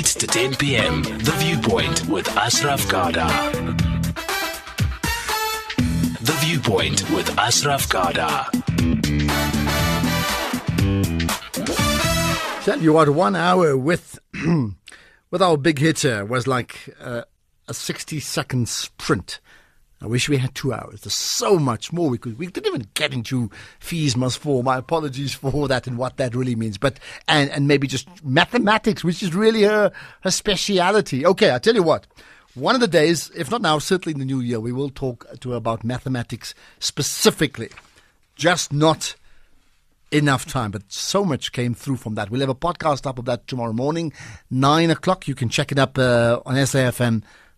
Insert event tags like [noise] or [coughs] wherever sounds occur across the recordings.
8 to 10 p.m. The Viewpoint with Ashraf Garda. The Viewpoint with Ashraf Garda. Tell you what, one hour with [clears throat] with our big hitter was like uh, a 60 second sprint. I wish we had two hours. There's so much more we could. We didn't even get into fees must fall. My apologies for that and what that really means. But and and maybe just mathematics, which is really her her speciality. Okay, I tell you what. One of the days, if not now, certainly in the new year, we will talk to her about mathematics specifically. Just not enough time, but so much came through from that. We'll have a podcast up of that tomorrow morning, nine o'clock. You can check it up uh, on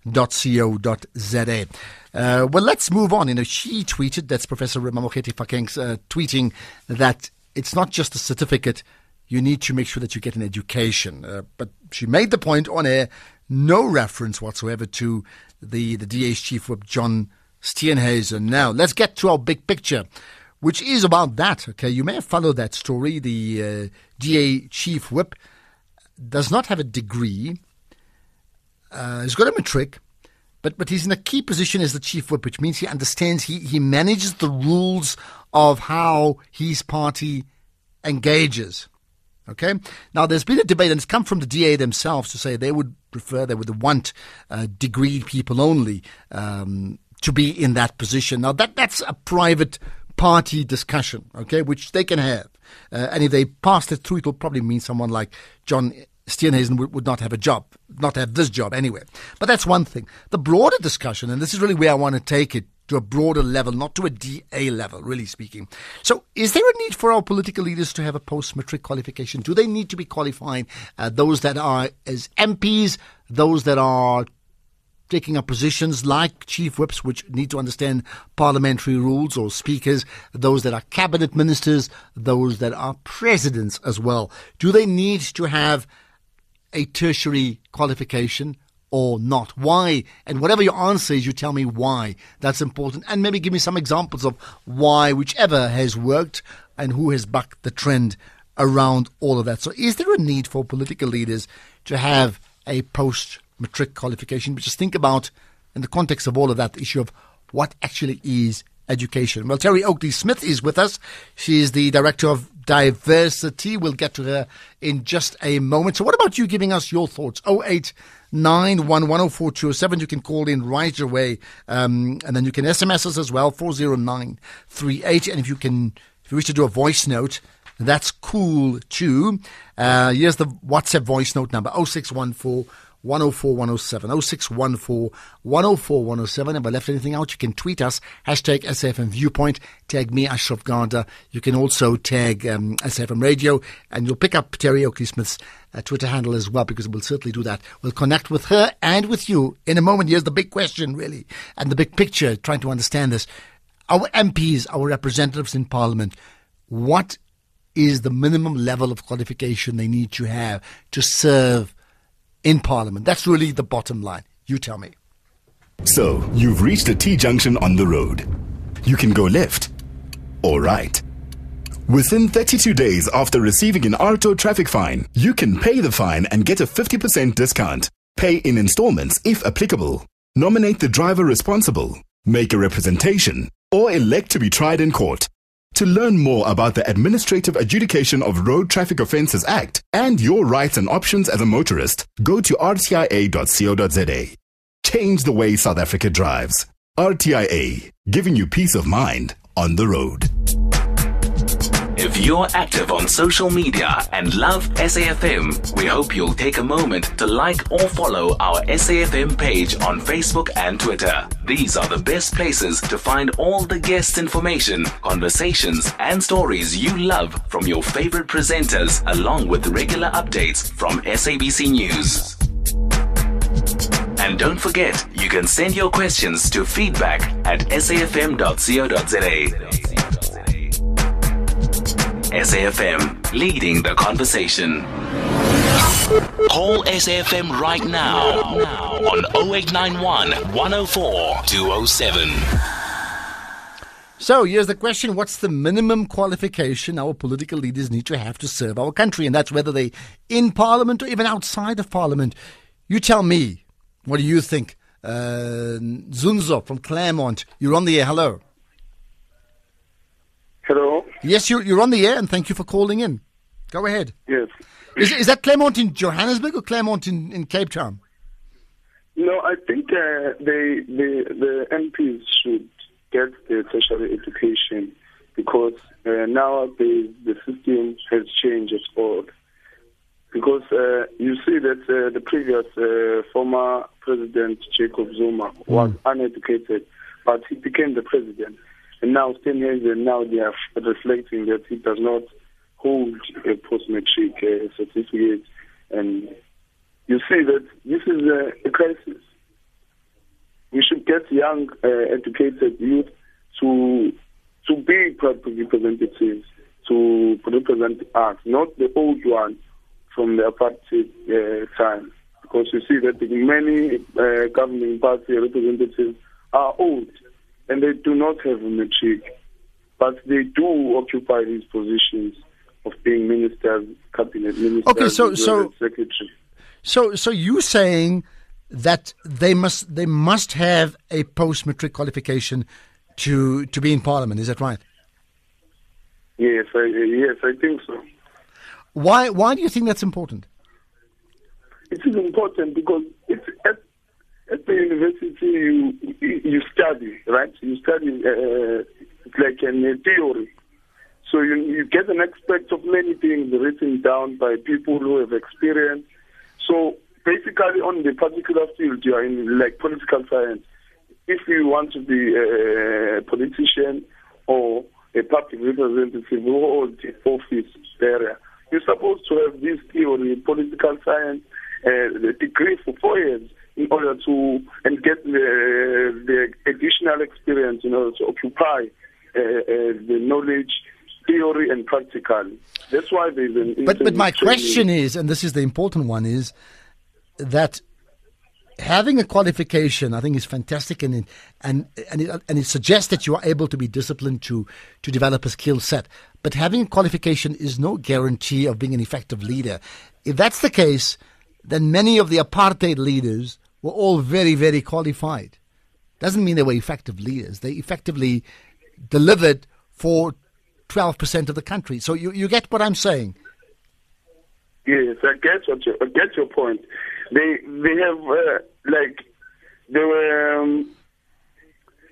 safm.co.za. Uh, well, let's move on. You know, she tweeted, that's Professor Mamokgethi Phakeng's uh, tweeting that it's not just a certificate, you need to make sure that you get an education. Uh, but she made the point on air, no reference whatsoever to the, the DA's chief whip, John Steenhuisen. Now, let's get to our big picture which is about that. Okay, you may have followed that story. The uh, DA chief whip does not have a degree. Uh, he's got him a matric, but but he's in a key position as the chief whip, which means he understands he he manages the rules of how his party engages. Okay. Now, there's been a debate, and it's come from the DA themselves to say they would prefer, they would want uh, degreed people only um, to be in that position. Now, that that's a private party discussion, okay, which they can have. Uh, and if they pass it through, it'll probably mean someone like John Steenhuisen would, would, not have a job, not have this job anyway. But that's one thing. The broader discussion, and this is really where I want to take it to a broader level, not to a DA level, really speaking. So, is there a need for our political leaders to have a post matric qualification? Do they need to be qualifying uh, those that are as MPs, those that are taking up positions like chief whips, which need to understand parliamentary rules, or speakers, those that are cabinet ministers, those that are presidents as well. Do they need to have a tertiary qualification? Or not? Why? And whatever your answer is, you tell me why. That's important. And maybe give me some examples of why, whichever has worked and who has bucked the trend around all of that. So, is there a need for political leaders to have a post matric qualification, but just think about, in the context of all of that, the issue of what actually is education. Well, Terry Oakley Smith is with us. She is the Director of Diversity. We'll get to her in just a moment. So, what about you giving us your thoughts? 0891104207. You can call in right away, um, and then you can SMS us as well, 40938. And if you can, if you wish to do a voice note, that's cool too. Uh, here's the WhatsApp voice note number 0614 104 107 0614 104 107. If I left anything out, you can tweet us, hashtag SFM Viewpoint, tag me, Ashraf Garda. You can also tag um, SFM Radio, and you'll pick up Terry Oakley Smith's uh, Twitter handle as well, because we'll certainly do that. We'll connect with her and with you in a moment. Here's the big question, really, and the big picture, trying to understand this. Our MPs, our representatives in Parliament, what is the minimum level of qualification they need to have to serve in Parliament. That's really the bottom line. You tell me. So, you've reached a T junction on the road. You can go left or right. Within 32 days after receiving an RTO traffic fine, you can pay the fine and get a 50% discount. Pay in installments if applicable. Nominate the driver responsible. Make a representation or elect to be tried in court. To learn more about the Administrative Adjudication of Road Traffic Offences Act and your rights and options as a motorist, go to rtia.co.za. Change the way South Africa drives. RTIA, giving you peace of mind on the road. If you're active on social media and love SAFM, we hope you'll take a moment to like or follow our SAFM page on Facebook and Twitter. These are the best places to find all the guest information, conversations, and stories you love from your favorite presenters, along with regular updates from SABC News. And don't forget, you can send your questions to feedback at safm.co.za. SAFM, leading the conversation. Call SAFM right now on 0891 104 207. So here's the question What's the minimum qualification our political leaders need to have to serve our country? And that's whether they in Parliament or even outside of Parliament. You tell me, what do you think? Uh, Zunzo from Claremont, you're on the air. Hello. Yes, you're, you're on the air, and thank you for calling in. Go ahead. Yes. Is, is that Claremont in Johannesburg or Claremont in, in Cape Town? No, I think uh, they, the the MPs should get the tertiary education because uh, nowadays the system has changed as well. Because uh, you see that uh, the previous uh, former president Jacob Zuma was Mm. uneducated, but he became the president. And now, 10 years and now they are [laughs] reflecting that he does not hold a post-matric uh, certificate. And you see that this is a, a crisis. We should get young, uh, educated youth to to be representatives, to represent us, not the old one from the apartheid uh, time. Because you see that many uh, governing party representatives are old and they do not have a matric, but they do occupy these positions of being ministers, cabinet ministers, Okay, so- so- secretary. So, so you saying that they must they must have a post matric qualification to to be in Parliament? Is that right? Yes, I, yes, I think so. Why why do you think that's important? It is important because it's at, at the university you you study, right? You study uh, like a theory. So you you get an aspect of many things written down by people who have experience. So basically, on the particular field you are in, like political science, if you want to be a politician or a public representative who holds office area, you're supposed to have this theory, political science, uh, degree for four years in order to and get the, the additional experience in order to occupy uh, uh, the knowledge, theory, and practical. That's why there's an. But but my question is, and this is the important one, is that having a qualification, I think, is fantastic, and it, and and it, and it suggests that you are able to be disciplined to to develop a skill set. But having a qualification is no guarantee of being an effective leader. If that's the case, then many of the apartheid leaders were all very very qualified. Doesn't mean they were effective leaders. They effectively delivered for twelve percent of the country. So you you get what I'm saying. Yes, I get what you, I get your point. They they have uh, like they were um,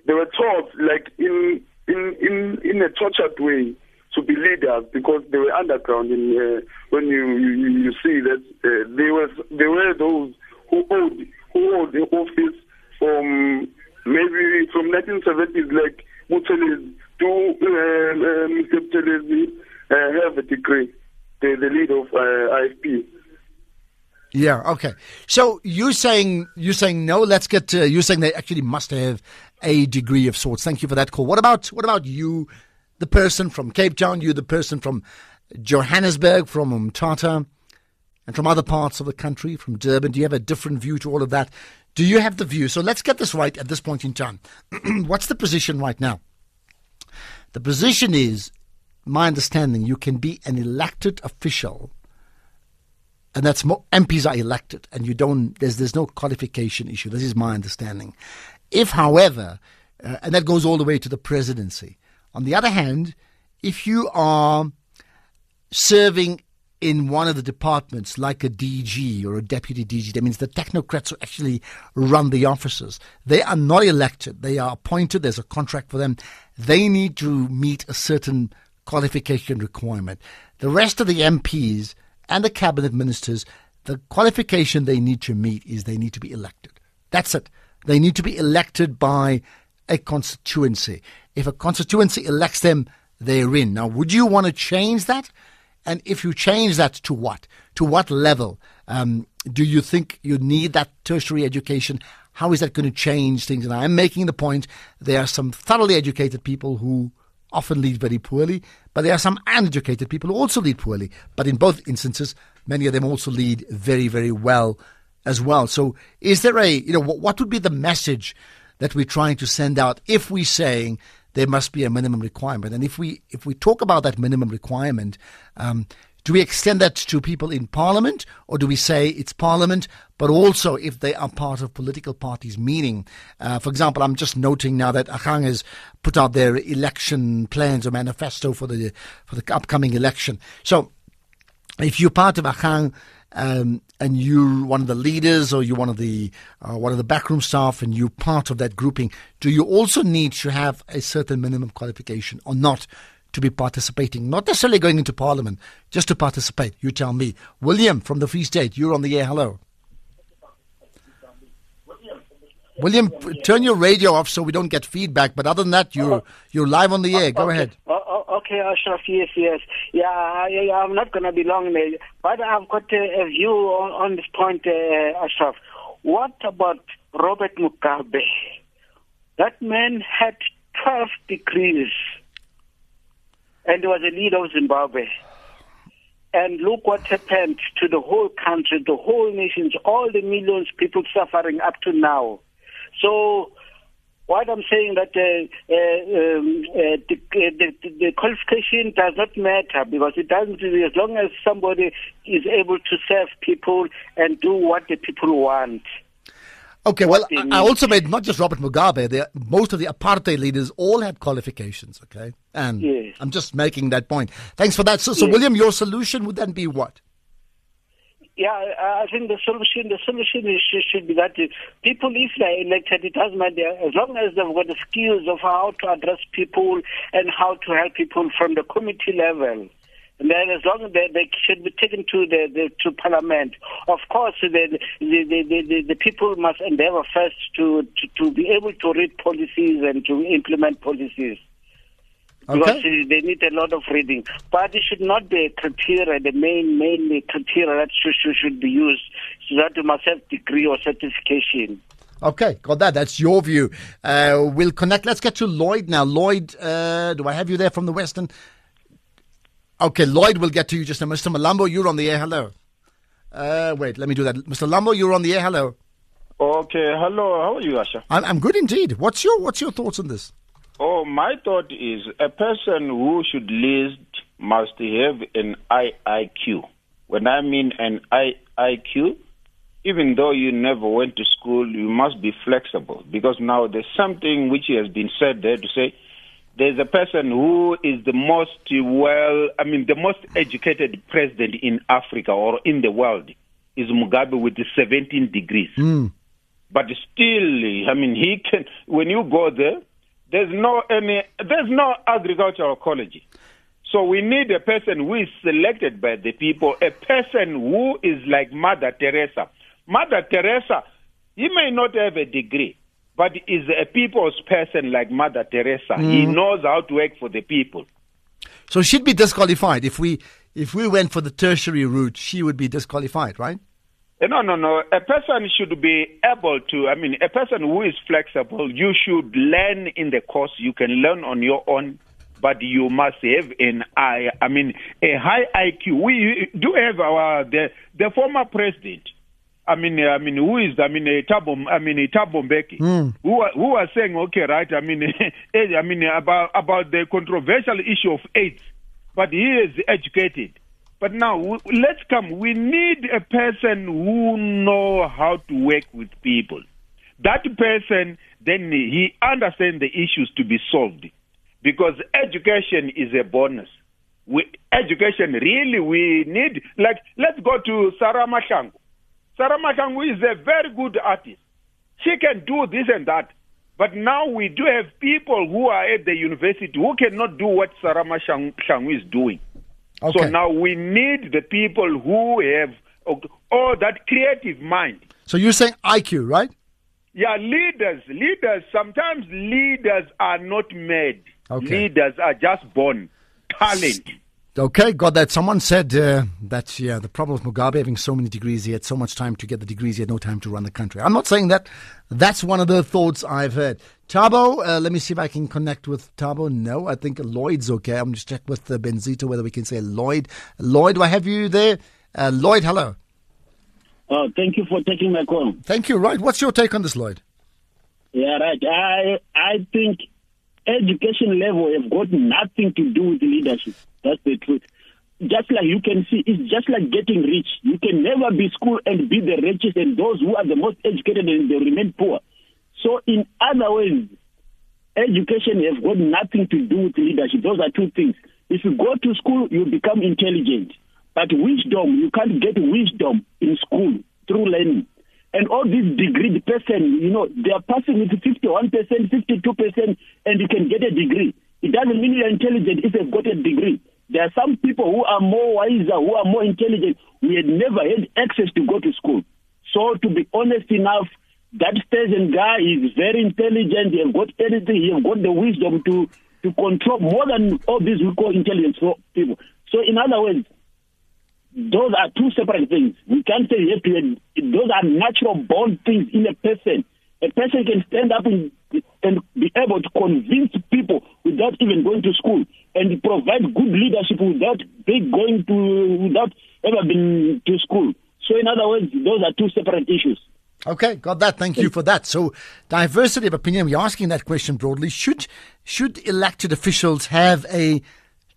they were taught like in in in in a tortured way to be leaders because they were underground. In uh, when you, you you see that uh, they were they were those who hold who hold the office from maybe from 1970s like Buthelezi to uh, uh, have a degree the, the lead of uh, IFP. Yeah. Okay. So you're saying you're saying no. Let's get. You're saying they actually must have a degree of sorts. Thank you for that call. What about what about you, the person from Cape Town? You, the person from Johannesburg, from Umtata, and from other parts of the country, from Durban. Do you have a different view to all of that? Do you have the view? So let's get this right at this point in time. [clears throat] What's the position right now? The position is, my understanding, you can be an elected official and that's mo- MPs are elected, and you don't. There's there's no qualification issue. This is my understanding. If, however, uh, and that goes all the way to the presidency. On the other hand, if you are serving in one of the departments, like a DG or a deputy DG, that means the technocrats who actually run the offices. They are not elected; they are appointed. There's a contract for them. They need to meet a certain qualification requirement. The rest of the MPs and the cabinet ministers, the qualification they need to meet is they need to be elected. That's it. They need to be elected by a constituency. If a constituency elects them, they're in. Now, would you want to change that? And if you change that to what? To what level? Um, do you think you need that tertiary education? How is that going to change things? And I'm making the point there are some thoroughly educated people who often lead very poorly, but there are some uneducated people who also lead poorly. But in both instances, many of them also lead very, very well as well. So, is there a, you know, what, what would be the message that we're trying to send out if we're saying there must be a minimum requirement. And if we if we talk about that minimum requirement, um, do we extend that to people in Parliament, or do we say it's Parliament, but also if they are part of political parties? Meaning, uh, for example, I'm just noting now that Agang has put out their election plans or manifesto for the for the upcoming election. So, if you're part of Agang, um, and you're one of the leaders or you're one of the uh, one of the backroom staff and you're part of that grouping, do you also need to have a certain minimum qualification or not to be participating? Not necessarily going into parliament, just to participate. You tell me. William from the Free State, you're on the air. Hello. William, turn your radio off so we don't get feedback. But other than that, you're you're live on the air. Go ahead. Oh, oh, okay, Ashraf. Yes, yes. Yeah, I, I'm not going to be long, there, but I've got a, a view on, on this point, uh, Ashraf. What about Robert Mugabe? That man had 12 degrees, and was a leader of Zimbabwe. And look what happened to the whole country, the whole nations, all the millions of people suffering up to now. So, what I'm saying that uh, uh, um, uh, the, the, the qualification does not matter because it doesn't. As long as somebody is able to serve people and do what the people want. Okay, well, I I also made not just Robert Mugabe. The, most of the apartheid leaders all had qualifications. Okay, and Yes. I'm just making that point. Thanks for that. So, so Yes. William, your solution would then be what? Yeah, I think the solution the solution is, should, be that people, if they're elected, it doesn't matter as long as they've got the skills of how to address people and how to help people from the committee level. And then as long as they, they should be taken to the, the to parliament. Of course, the the, the, the, the people must endeavor first to, to, to be able to read policies and to implement policies because Okay. uh, they need a lot of reading. But it should not be a criteria, the main main criteria that should, should, should be used, so that you must have degree or certification. Okay, got that. That's your view. Uh, we'll connect. Let's get to Lloyd now. Lloyd, uh, do I have you there from the Western? Okay, Lloyd we'll get to you just now. Mr. Malambo, you're on the air. Hello. Uh, wait, let me do that. Mr. Lambo, you're on the air. Hello. Okay, hello. How are you, Asha? I'm, I'm good indeed. What's your What's your thoughts on this? Oh, my thought is a person who should least must have an IIQ. When I mean an IIQ, even though you never went to school, you must be flexible because now there's something which has been said there to say there's a person who is the most well, I mean, the most educated president in Africa or in the world is Mugabe with the 17 degrees. Hmm. But still, I mean, he can. When you go there, there's no any, there's no agricultural college. So we need a person who is selected by the people, a person who is like Mother Teresa. Mother Teresa, he may not have a degree, but is a people's person like Mother Teresa. He mm. knows how to work for the people. So she'd be disqualified if we if we went for the tertiary route. She would be disqualified, right? Uh, No, no, no. A person should be able to, I mean, a person who is flexible, you should learn in the course. You can learn on your own, but you must have an I, I mean, a high IQ. We do have our, the, the former president. I mean, I mean, who is? I mean, a Thabo, I mean, a Thabo Mbeki, who wa- who was saying, okay, right? I mean, [laughs] eh, I mean, about about the controversial issue of AIDS, but he is educated. But now let's come. We need a person who know how to work with people. That person then he understands the issues to be solved, because education is a bonus. We, education really we need. Like let's go to Sarah Mashangu. Sarah Mashangu is a very good artist. She can do this and that. But now we do have people who are at the university who cannot do what Sarah Mashangu is doing. Okay. So now we need the people who have all that creative mind. So you're saying IQ, right? Yeah, leaders, leaders, sometimes leaders are not made. Okay. Leaders are just born. Talent. Okay, got that. Someone said uh, that yeah, the problem with Mugabe having so many degrees, he had so much time to get the degrees, he had no time to run the country. I'm not saying that. That's one of the thoughts I've heard. Tabo, uh, let me see if I can connect with Tabo. No, I think Lloyd's okay. I'm just check with uh, Benzito whether we can say Lloyd. Lloyd, do I have you there? Uh, Lloyd, hello. Oh, thank you for taking my call. Thank you. Right, what's your take on this, Lloyd? Yeah, right. I I think education level have got nothing to do with leadership. That's the truth. Just like you can see, it's just like getting rich. You can never be school and be the richest, and those who are the most educated and they remain poor. So, in other ways, education has got nothing to do with leadership. Those are two things. If you go to school, you become intelligent. But wisdom, you can't get wisdom in school through learning. And all these degreed person, you know, they are passing with 51%, 52%, and you can get a degree. It doesn't mean you're intelligent if you've got a degree. There are some people who are more wiser, who are more intelligent. We had never had access to go to school. So to be honest enough, that station guy is very intelligent. He has got everything. He has got the wisdom to, to control more than all these we call intelligent people. So in other words, those are two separate things. We can't say you have to, those are natural born things in a person. A person can stand up and, and be able to convince people without even going to school and provide good leadership without going to, without ever been to school. So in other words, those are two separate issues. Okay, got that. Thank you for that. So, diversity of opinion. We're asking that question broadly. Should should elected officials have a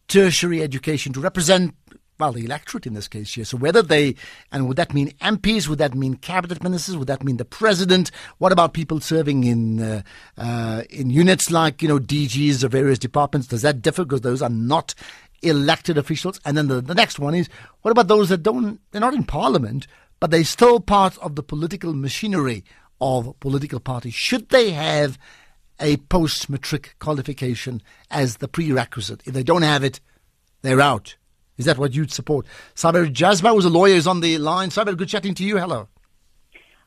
tertiary education to represent well, the electorate in this case here. So whether they, and would that mean MPs? Would that mean cabinet ministers? Would that mean the president? What about people serving in uh, uh, in units like you know DGs of various departments? Does that differ because those are not elected officials? And then the, the next one is what about those that don't? They're not in parliament, but they're still part of the political machinery of political parties. Should they have a post matric qualification as the prerequisite? If they don't have it, they're out. Is that what you'd support? Saber Jazba was a lawyer, is on the line. Saber, good chatting to you. Hello.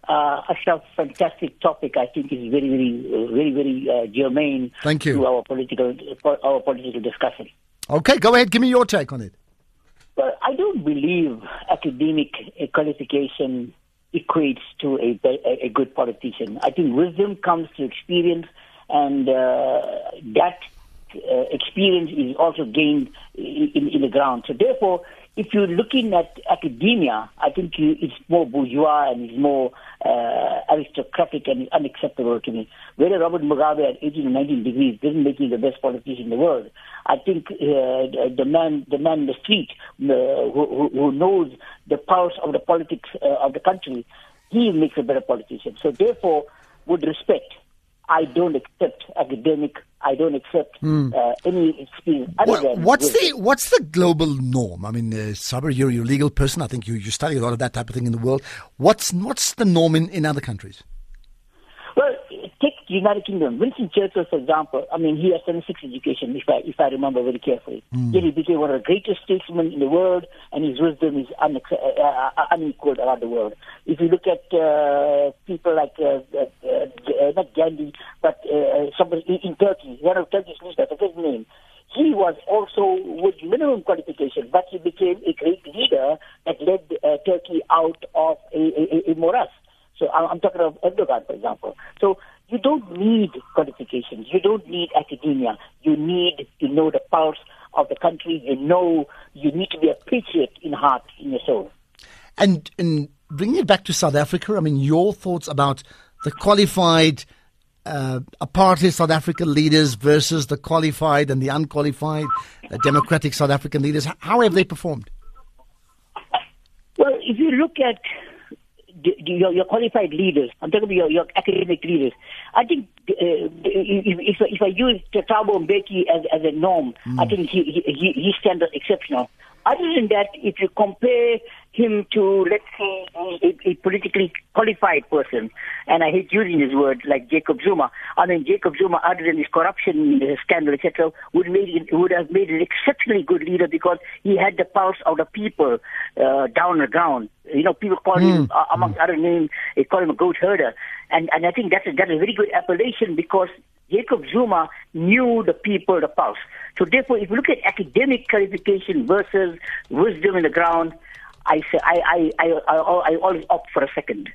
Uh, Ashraf, fantastic topic. I think is very, very, very, very uh, germane Thank you. to our political, our political discussion. Okay, go ahead. Give me your take on it. Well, I don't believe academic qualification equates to a, a, a good politician. I think wisdom comes through experience, and uh, that uh, experience is also gained in, in, the ground. So therefore, if you're looking at academia, I think it's more bourgeois and it's more uh, aristocratic and unacceptable to me. Whether Robert Mugabe at 18 or 19 degrees didn't make him the best politician in the world. I think uh, the man, the man in the street uh, who, who, knows the pulse of the politics uh, of the country, he makes a better politician. So therefore, with respect, I don't accept academic. I don't accept mm. uh, any experience. What, what's the what's the global norm? I mean, uh, Saber, you're, you're a legal person. I think you, you study a lot of that type of thing in the world. What's what's the norm in, in other countries? Well, take the United Kingdom. Winston Churchill, for example, I mean, he has 76 education, if I, if I remember very carefully. Mm. Yet he became one of the greatest statesmen in the world, and his wisdom is une- uh, uh, uh, unequaled around the world. If you look at uh, people like, uh, uh, not Gandhi, but somebody in, Turkey, one of Turkey's leaders, I forget his name, he was also with minimum qualification, but he became a great leader that led Turkey out of a, a, a morass. So I'm talking of Erdogan, for example. So you don't need qualifications. You don't need academia. You need to know the pulse of the country. You know you need to be a patriot in heart, in your soul. And, and bringing it back to South Africa, I mean, your thoughts about the qualified uh, apartheid South African leaders versus the qualified and the unqualified uh, democratic South African leaders. How have they performed? Well, if you look at your, your qualified leaders, I'm talking about your, your academic leaders. I think uh, if, if I use Thabo Mbeki as, as a norm, mm. I think he, he, he stands exceptional. Other than that, if you compare him to, let's say, a, a, politically qualified person, and I hate using this word like Jacob Zuma. I mean, Jacob Zuma, other than his corruption scandal, etc., would made would have made an exceptionally good leader because he had the pulse of the people uh, down the ground. You know, people call mm. him, uh, amongst mm. other names, they call him a goat herder, and and I think that's a, that's a very good appellation because Jacob Zuma knew the people, the pulse. So therefore, if you look at academic qualification versus wisdom in the ground, I say I I, I, I, I always opt for a second.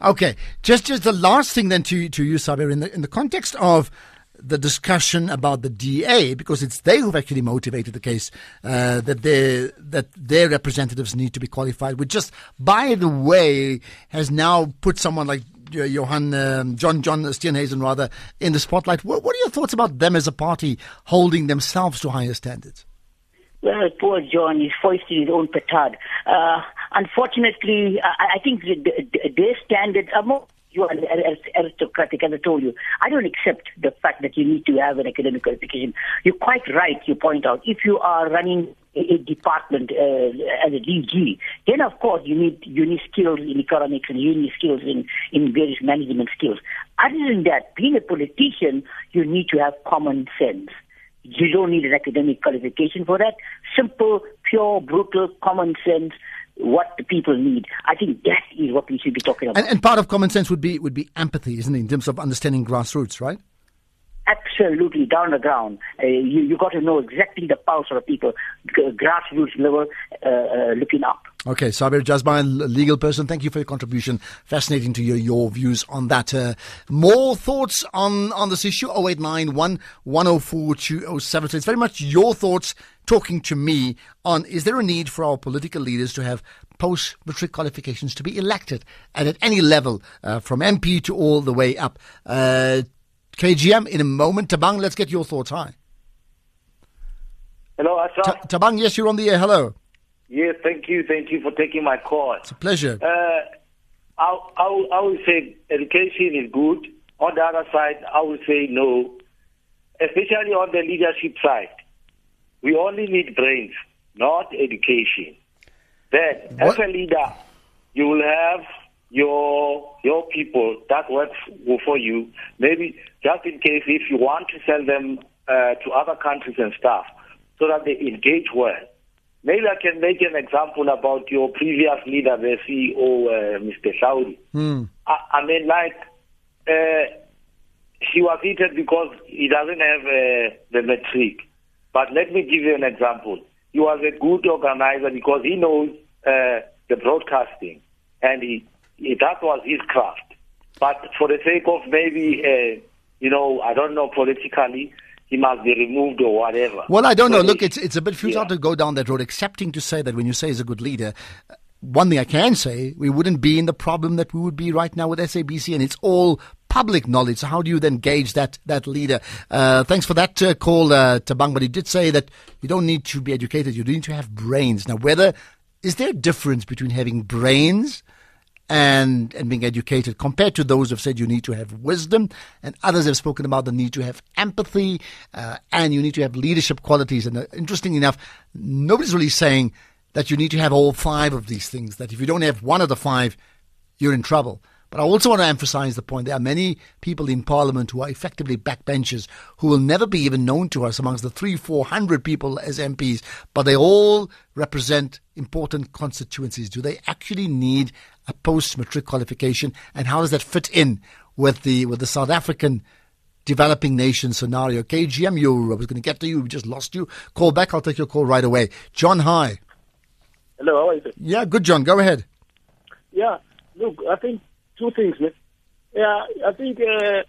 Okay, just just the last thing then to to you, Saber, in the in the context of the discussion about the DA because it's they who've actually motivated the case uh, that their that their representatives need to be qualified. Which just by the way has now put someone like Johan, um, John, John Steenhuisen, rather, in the spotlight. What, what are your thoughts about them as a party holding themselves to higher standards? Well, poor John is foisting his own petard. Uh, unfortunately, I, I think the, the, their standards are more you are aristocratic, as I told you. I don't accept the fact that you need to have an academic qualification. You're quite right, you point out. If you are running a, a department uh, as a DG, then of course you need you need skills in economics and you need skills in, in various management skills. Other than that, being a politician, you need to have common sense. You don't need an academic qualification for that. Simple, pure, brutal, common sense what the people need. I think that is what we should be talking about. And, and part of common sense would be would be empathy, isn't it, in terms of understanding grassroots, right? Absolutely, down the ground. Uh, you you got to know exactly the pulse of the people, grassroots level, uh, uh, looking up. Okay, Sabir Jazban, legal person, thank you for your contribution. Fascinating to hear your views on that. Uh, more thoughts on, on this issue? 0891 104 207. So it's very much your thoughts talking to me on is there a need for our political leaders to have post matric qualifications to be elected and at any level, uh, from MP to all the way up? Uh, KGM in a moment. Tabang, let's get your thoughts. Hi. Hello, Ashraf. T- Tabang, yes, you're on the air. Hello. Yes, thank you. Thank you for taking my call. It's a pleasure. Uh, I, I, I would say education is good. On the other side, I would say no, especially on the leadership side. We only need brains, not education. Then, what? as a leader, you will have your your people that work for you. Maybe just in case if you want to sell them uh, to other countries and stuff, so that they engage well. Maybe I can make an example about your previous leader, the CEO, uh, Mr. Hlaudi. Mm. I, I, mean, like, uh, he was heated because he doesn't have uh, the matric. But let me give you an example. He was a good organizer because he knows uh, the broadcasting, and he, he, that was his craft. But for the sake of maybe, uh, you know, I don't know politically, he must be removed or whatever. Well, I don't know. Look, it's it's a bit futile yeah. to go down that road, accepting to say that when you say he's a good leader. One thing I can say, we wouldn't be in the problem that we would be right now with SABC, and it's all public knowledge. So how do you then gauge that that leader? Uh, thanks for that uh, call, uh, Tabang. But he did say that you don't need to be educated; you need to have brains. Now, whether is there a difference between having brains and and being educated compared to those who have said you need to have wisdom and others have spoken about the need to have empathy uh, and you need to have leadership qualities. And uh, interesting enough nobody's really saying that you need to have all five of these things that if you don't have one of the five you're in trouble but I also want to emphasize the point there are many people in Parliament who are effectively backbenchers who will never be even known to us amongst the three, four hundred people as MPs, but they all represent important constituencies. Do they actually need a post matric qualification? And how does that fit in with the with the South African developing nation scenario? KGM, you I was going to get to you, we just lost you. Call back, I'll take your call right away. John, hi. Hello, how are you? Yeah, good, John. Go ahead. Yeah, look, I think two things, man. Yeah, I think uh,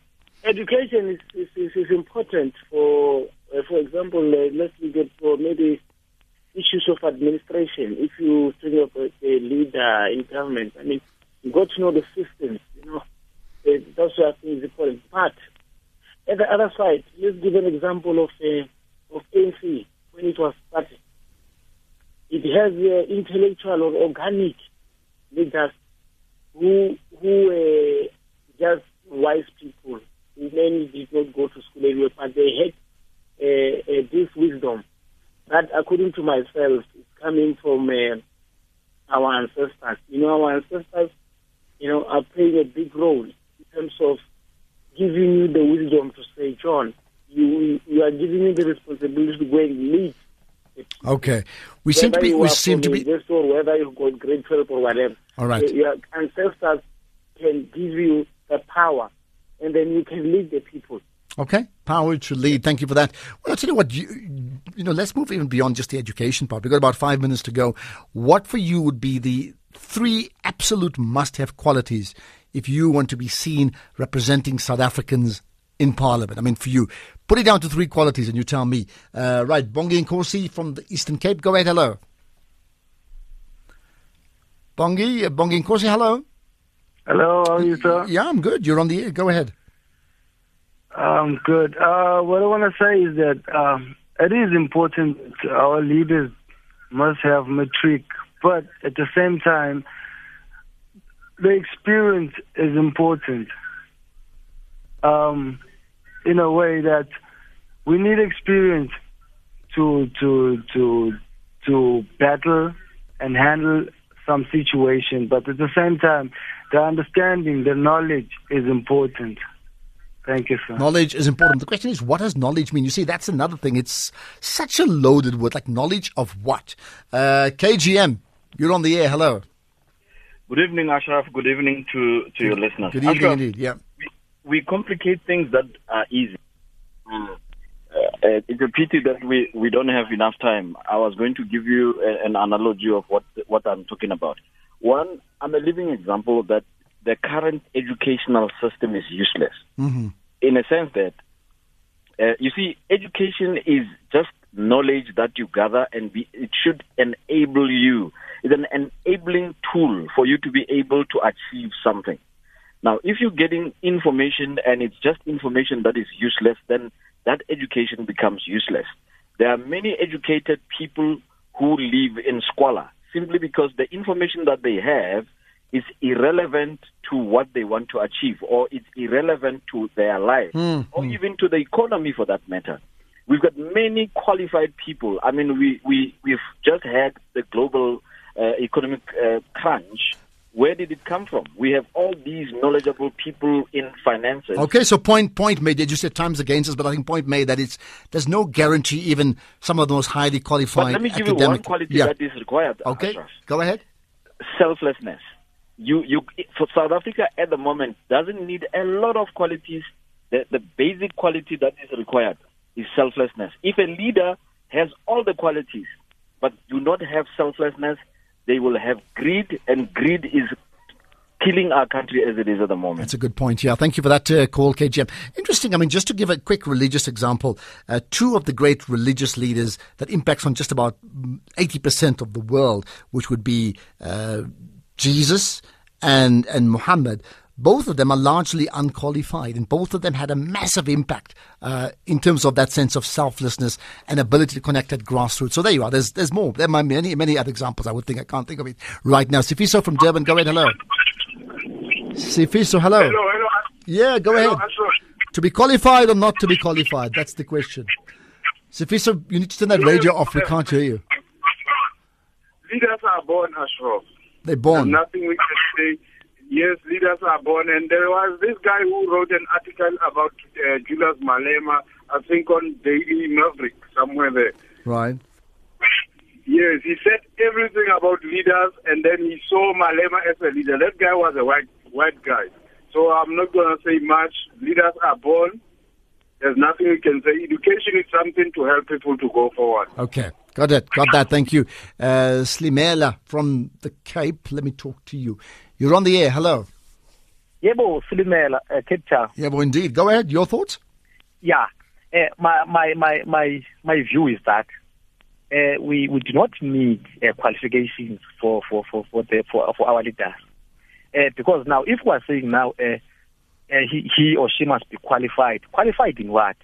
education is, is, is, important for, uh, for example, uh, let's look at for maybe issues of administration. If you think of a, a leader in government, I mean, you got to know the systems, you know. Uh, that's what I think is important. But at the other side, let's give an example of uh, of ANC when it was started. It has uh, intellectual or organic leaders who who uh, just wise people who many did not go to school anyway, but they had uh, uh, this wisdom that, according to myself, is coming from uh, our ancestors. You know, our ancestors, you know, are playing a big role in terms of giving you the wisdom to say, John, you you are giving me the responsibility to go and lead. Okay, we seem to be we seem to be investor, whether you got grade twelve or whatever. All right, your ancestors can give you the power, and then you can lead the people. Okay, power to lead. Thank you for that. Well, I'll tell you what, you, you know, let's move even beyond just the education part. We've got about five minutes to go. What for you would be the three absolute must have qualities if you want to be seen representing South Africans in Parliament? I mean, for you, put it down to three qualities and you tell me. Uh, right, Bongi and Nkosi from the Eastern Cape. Go ahead, hello. Bongi, uh, Bongi Nkosi, hello. Hello, how are you, sir? Yeah, I'm good. You're on the air. Go ahead. I'm um, good. Uh, what I want to say is that um, it is important that our leaders must have matric, but at the same time, the experience is important. Um, in a way that we need experience to to to to battle and handle some situation, but at the same time, the understanding, the knowledge is important. Thank you, sir. Knowledge is important. The question is, what does knowledge mean? You see, that's another thing. It's such a loaded word. Like knowledge of what? Uh, KGM, you're on the air. Hello. Good evening, Ashraf. Good evening to, to your listeners. Good evening, Ashraf, indeed. Yeah. We complicate things that are easy. Uh, uh, it's a pity that we, we don't have enough time. I was going to give you a, an analogy of what what I'm talking about. One, I'm a living example that the current educational system is useless Mm-hmm. in a sense that uh, you see, education is just knowledge that you gather, and be, it should enable you. It's an enabling tool for you to be able to achieve something. Now, if you're getting information and it's just information that is useless, then that education becomes useless. There are many educated people who live in squalor simply because the information that they have is irrelevant to what they want to achieve or it's irrelevant to their life Hmm. or even to the economy for that matter. We've got many qualified people. I mean, we, we, we've just had the global uh, economic uh, crunch. Where did it come from? We have all these knowledgeable people in finances. Okay, so point point made. You said times against us, but I think point made that it's there's no guarantee even some of the most highly qualified But let me give you one quality yeah. that is required. Okay, Ashraf. go ahead. selflessness. You, you, for South Africa at the moment doesn't need a lot of qualities. The, the basic quality that is required is selflessness. If a leader has all the qualities but do not have selflessness, they will have greed, and greed is killing our country as it is at the moment. That's a good point. Yeah, thank you for that uh, call, KGM. Interesting. I mean, just to give a quick religious example, uh, two of the great religious leaders that impacts on just about eighty percent of the world, which would be uh, Jesus and and Muhammad. Both of them are largely unqualified, and both of them had a massive impact uh, in terms of that sense of selflessness and ability to connect at grassroots. So there you are. There's there's more. There are many many other examples. I would think I can't think of it right now. Sifiso from Durban, go ahead. Hello. Sifiso, hello. Hello, hello. Yeah, go Hello, ahead. Ashraf. To be qualified or not to be qualified? That's the question. Sifiso, you need to turn that radio off. We can't hear you. Leaders are born, Ashraf. They're born. There's nothing we can say. Yes, leaders are born. And there was this guy who wrote an article about uh, Julius Malema, I think on Daily Maverick, somewhere there. Right. [coughs] Yes, he said everything about leaders, and then he saw Malema as a leader. That guy was a white white guy. So I'm not going to say much. Leaders are born. There's nothing we can say. Education is something to help people to go forward. Okay. Got it. Got that. Thank you. Uh, Slimela from the Cape. Let me talk to you. You're on the air. Hello. Yebo, Silimela, uh, Cape Town. Yeah, well, indeed. Go ahead. Your thoughts? Yeah. Uh, my, my, my, my, my view is that uh, we, we do not need uh, qualifications for, for, for, for, the, for, for our leaders. Uh, because now, if we are saying now uh, uh, he, he or she must be qualified, qualified in what?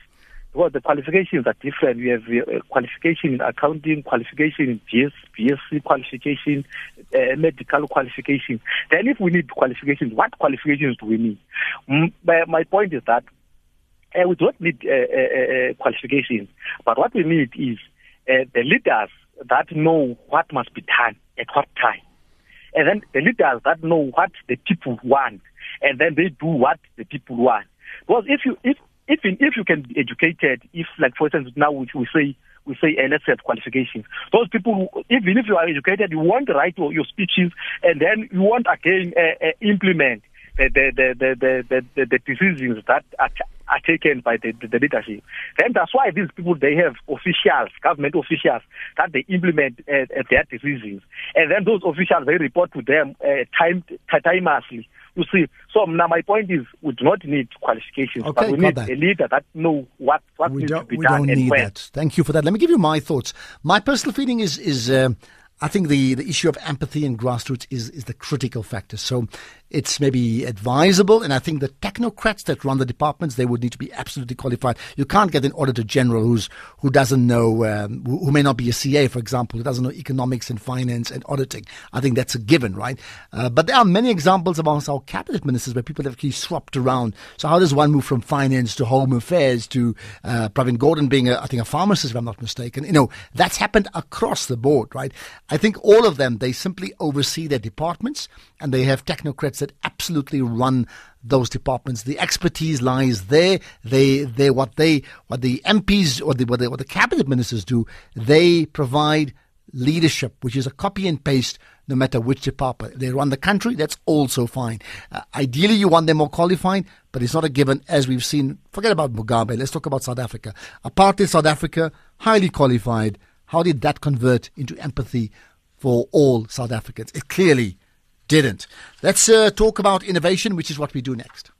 Because the qualifications are different. We have uh, qualification in accounting, qualification in BS, BSc qualification, uh, medical qualification. Then if we need qualifications, what qualifications do we need? Mm, my, point is that uh, we don't need uh, uh, qualifications, but what we need is the leaders that know what must be done at what time. And then the leaders that know what the people want, and then they do what the people want. Because if you if if if you can be educated, if like for instance now we, we say we say uh, let's have qualifications. Those people, even if you are educated, you want to write your, your speeches, and then you want again uh, uh, implement the the the the the, the, the decisions that are, are taken by the, the, the leadership. Then that's why these people they have officials, government officials that they implement uh, uh, their decisions, and then those officials they report to them uh, time timelessly. You see, so now my point is, we do not need qualifications, but we need that. a leader that know what what we needs don't, to be we done don't and need when. that. Thank you for that. Let me give you my thoughts. My personal feeling is is um I think the, the issue of empathy and grassroots is, is the critical factor. So it's maybe advisable, and I think the technocrats that run the departments they would need to be absolutely qualified. You can't get an auditor general who's who doesn't know um, who, who, may not be a CA, for example, who doesn't know economics and finance and auditing. I think that's a given, right? Uh, but there are many examples amongst our cabinet ministers where people have actually swapped around. So how does one move from finance to home affairs to uh, Pravin Gordhan being, a, I think, a pharmacist, if I'm not mistaken? You know, that's happened across the board, right? I think all of them, they simply oversee their departments and they have technocrats that absolutely run those departments. The expertise lies there. They, they, what they, what the MPs or the, what, the, what the cabinet ministers do, they provide leadership, which is a copy and paste no matter which department. they run the country, that's also fine. Uh, ideally, you want them more qualified, but it's not a given, as we've seen. Forget about Mugabe. Let's talk about South Africa. Apartheid South Africa, highly qualified. How did that convert into empathy for all South Africans? It clearly didn't. Let's uh, talk about innovation, which is what we do next.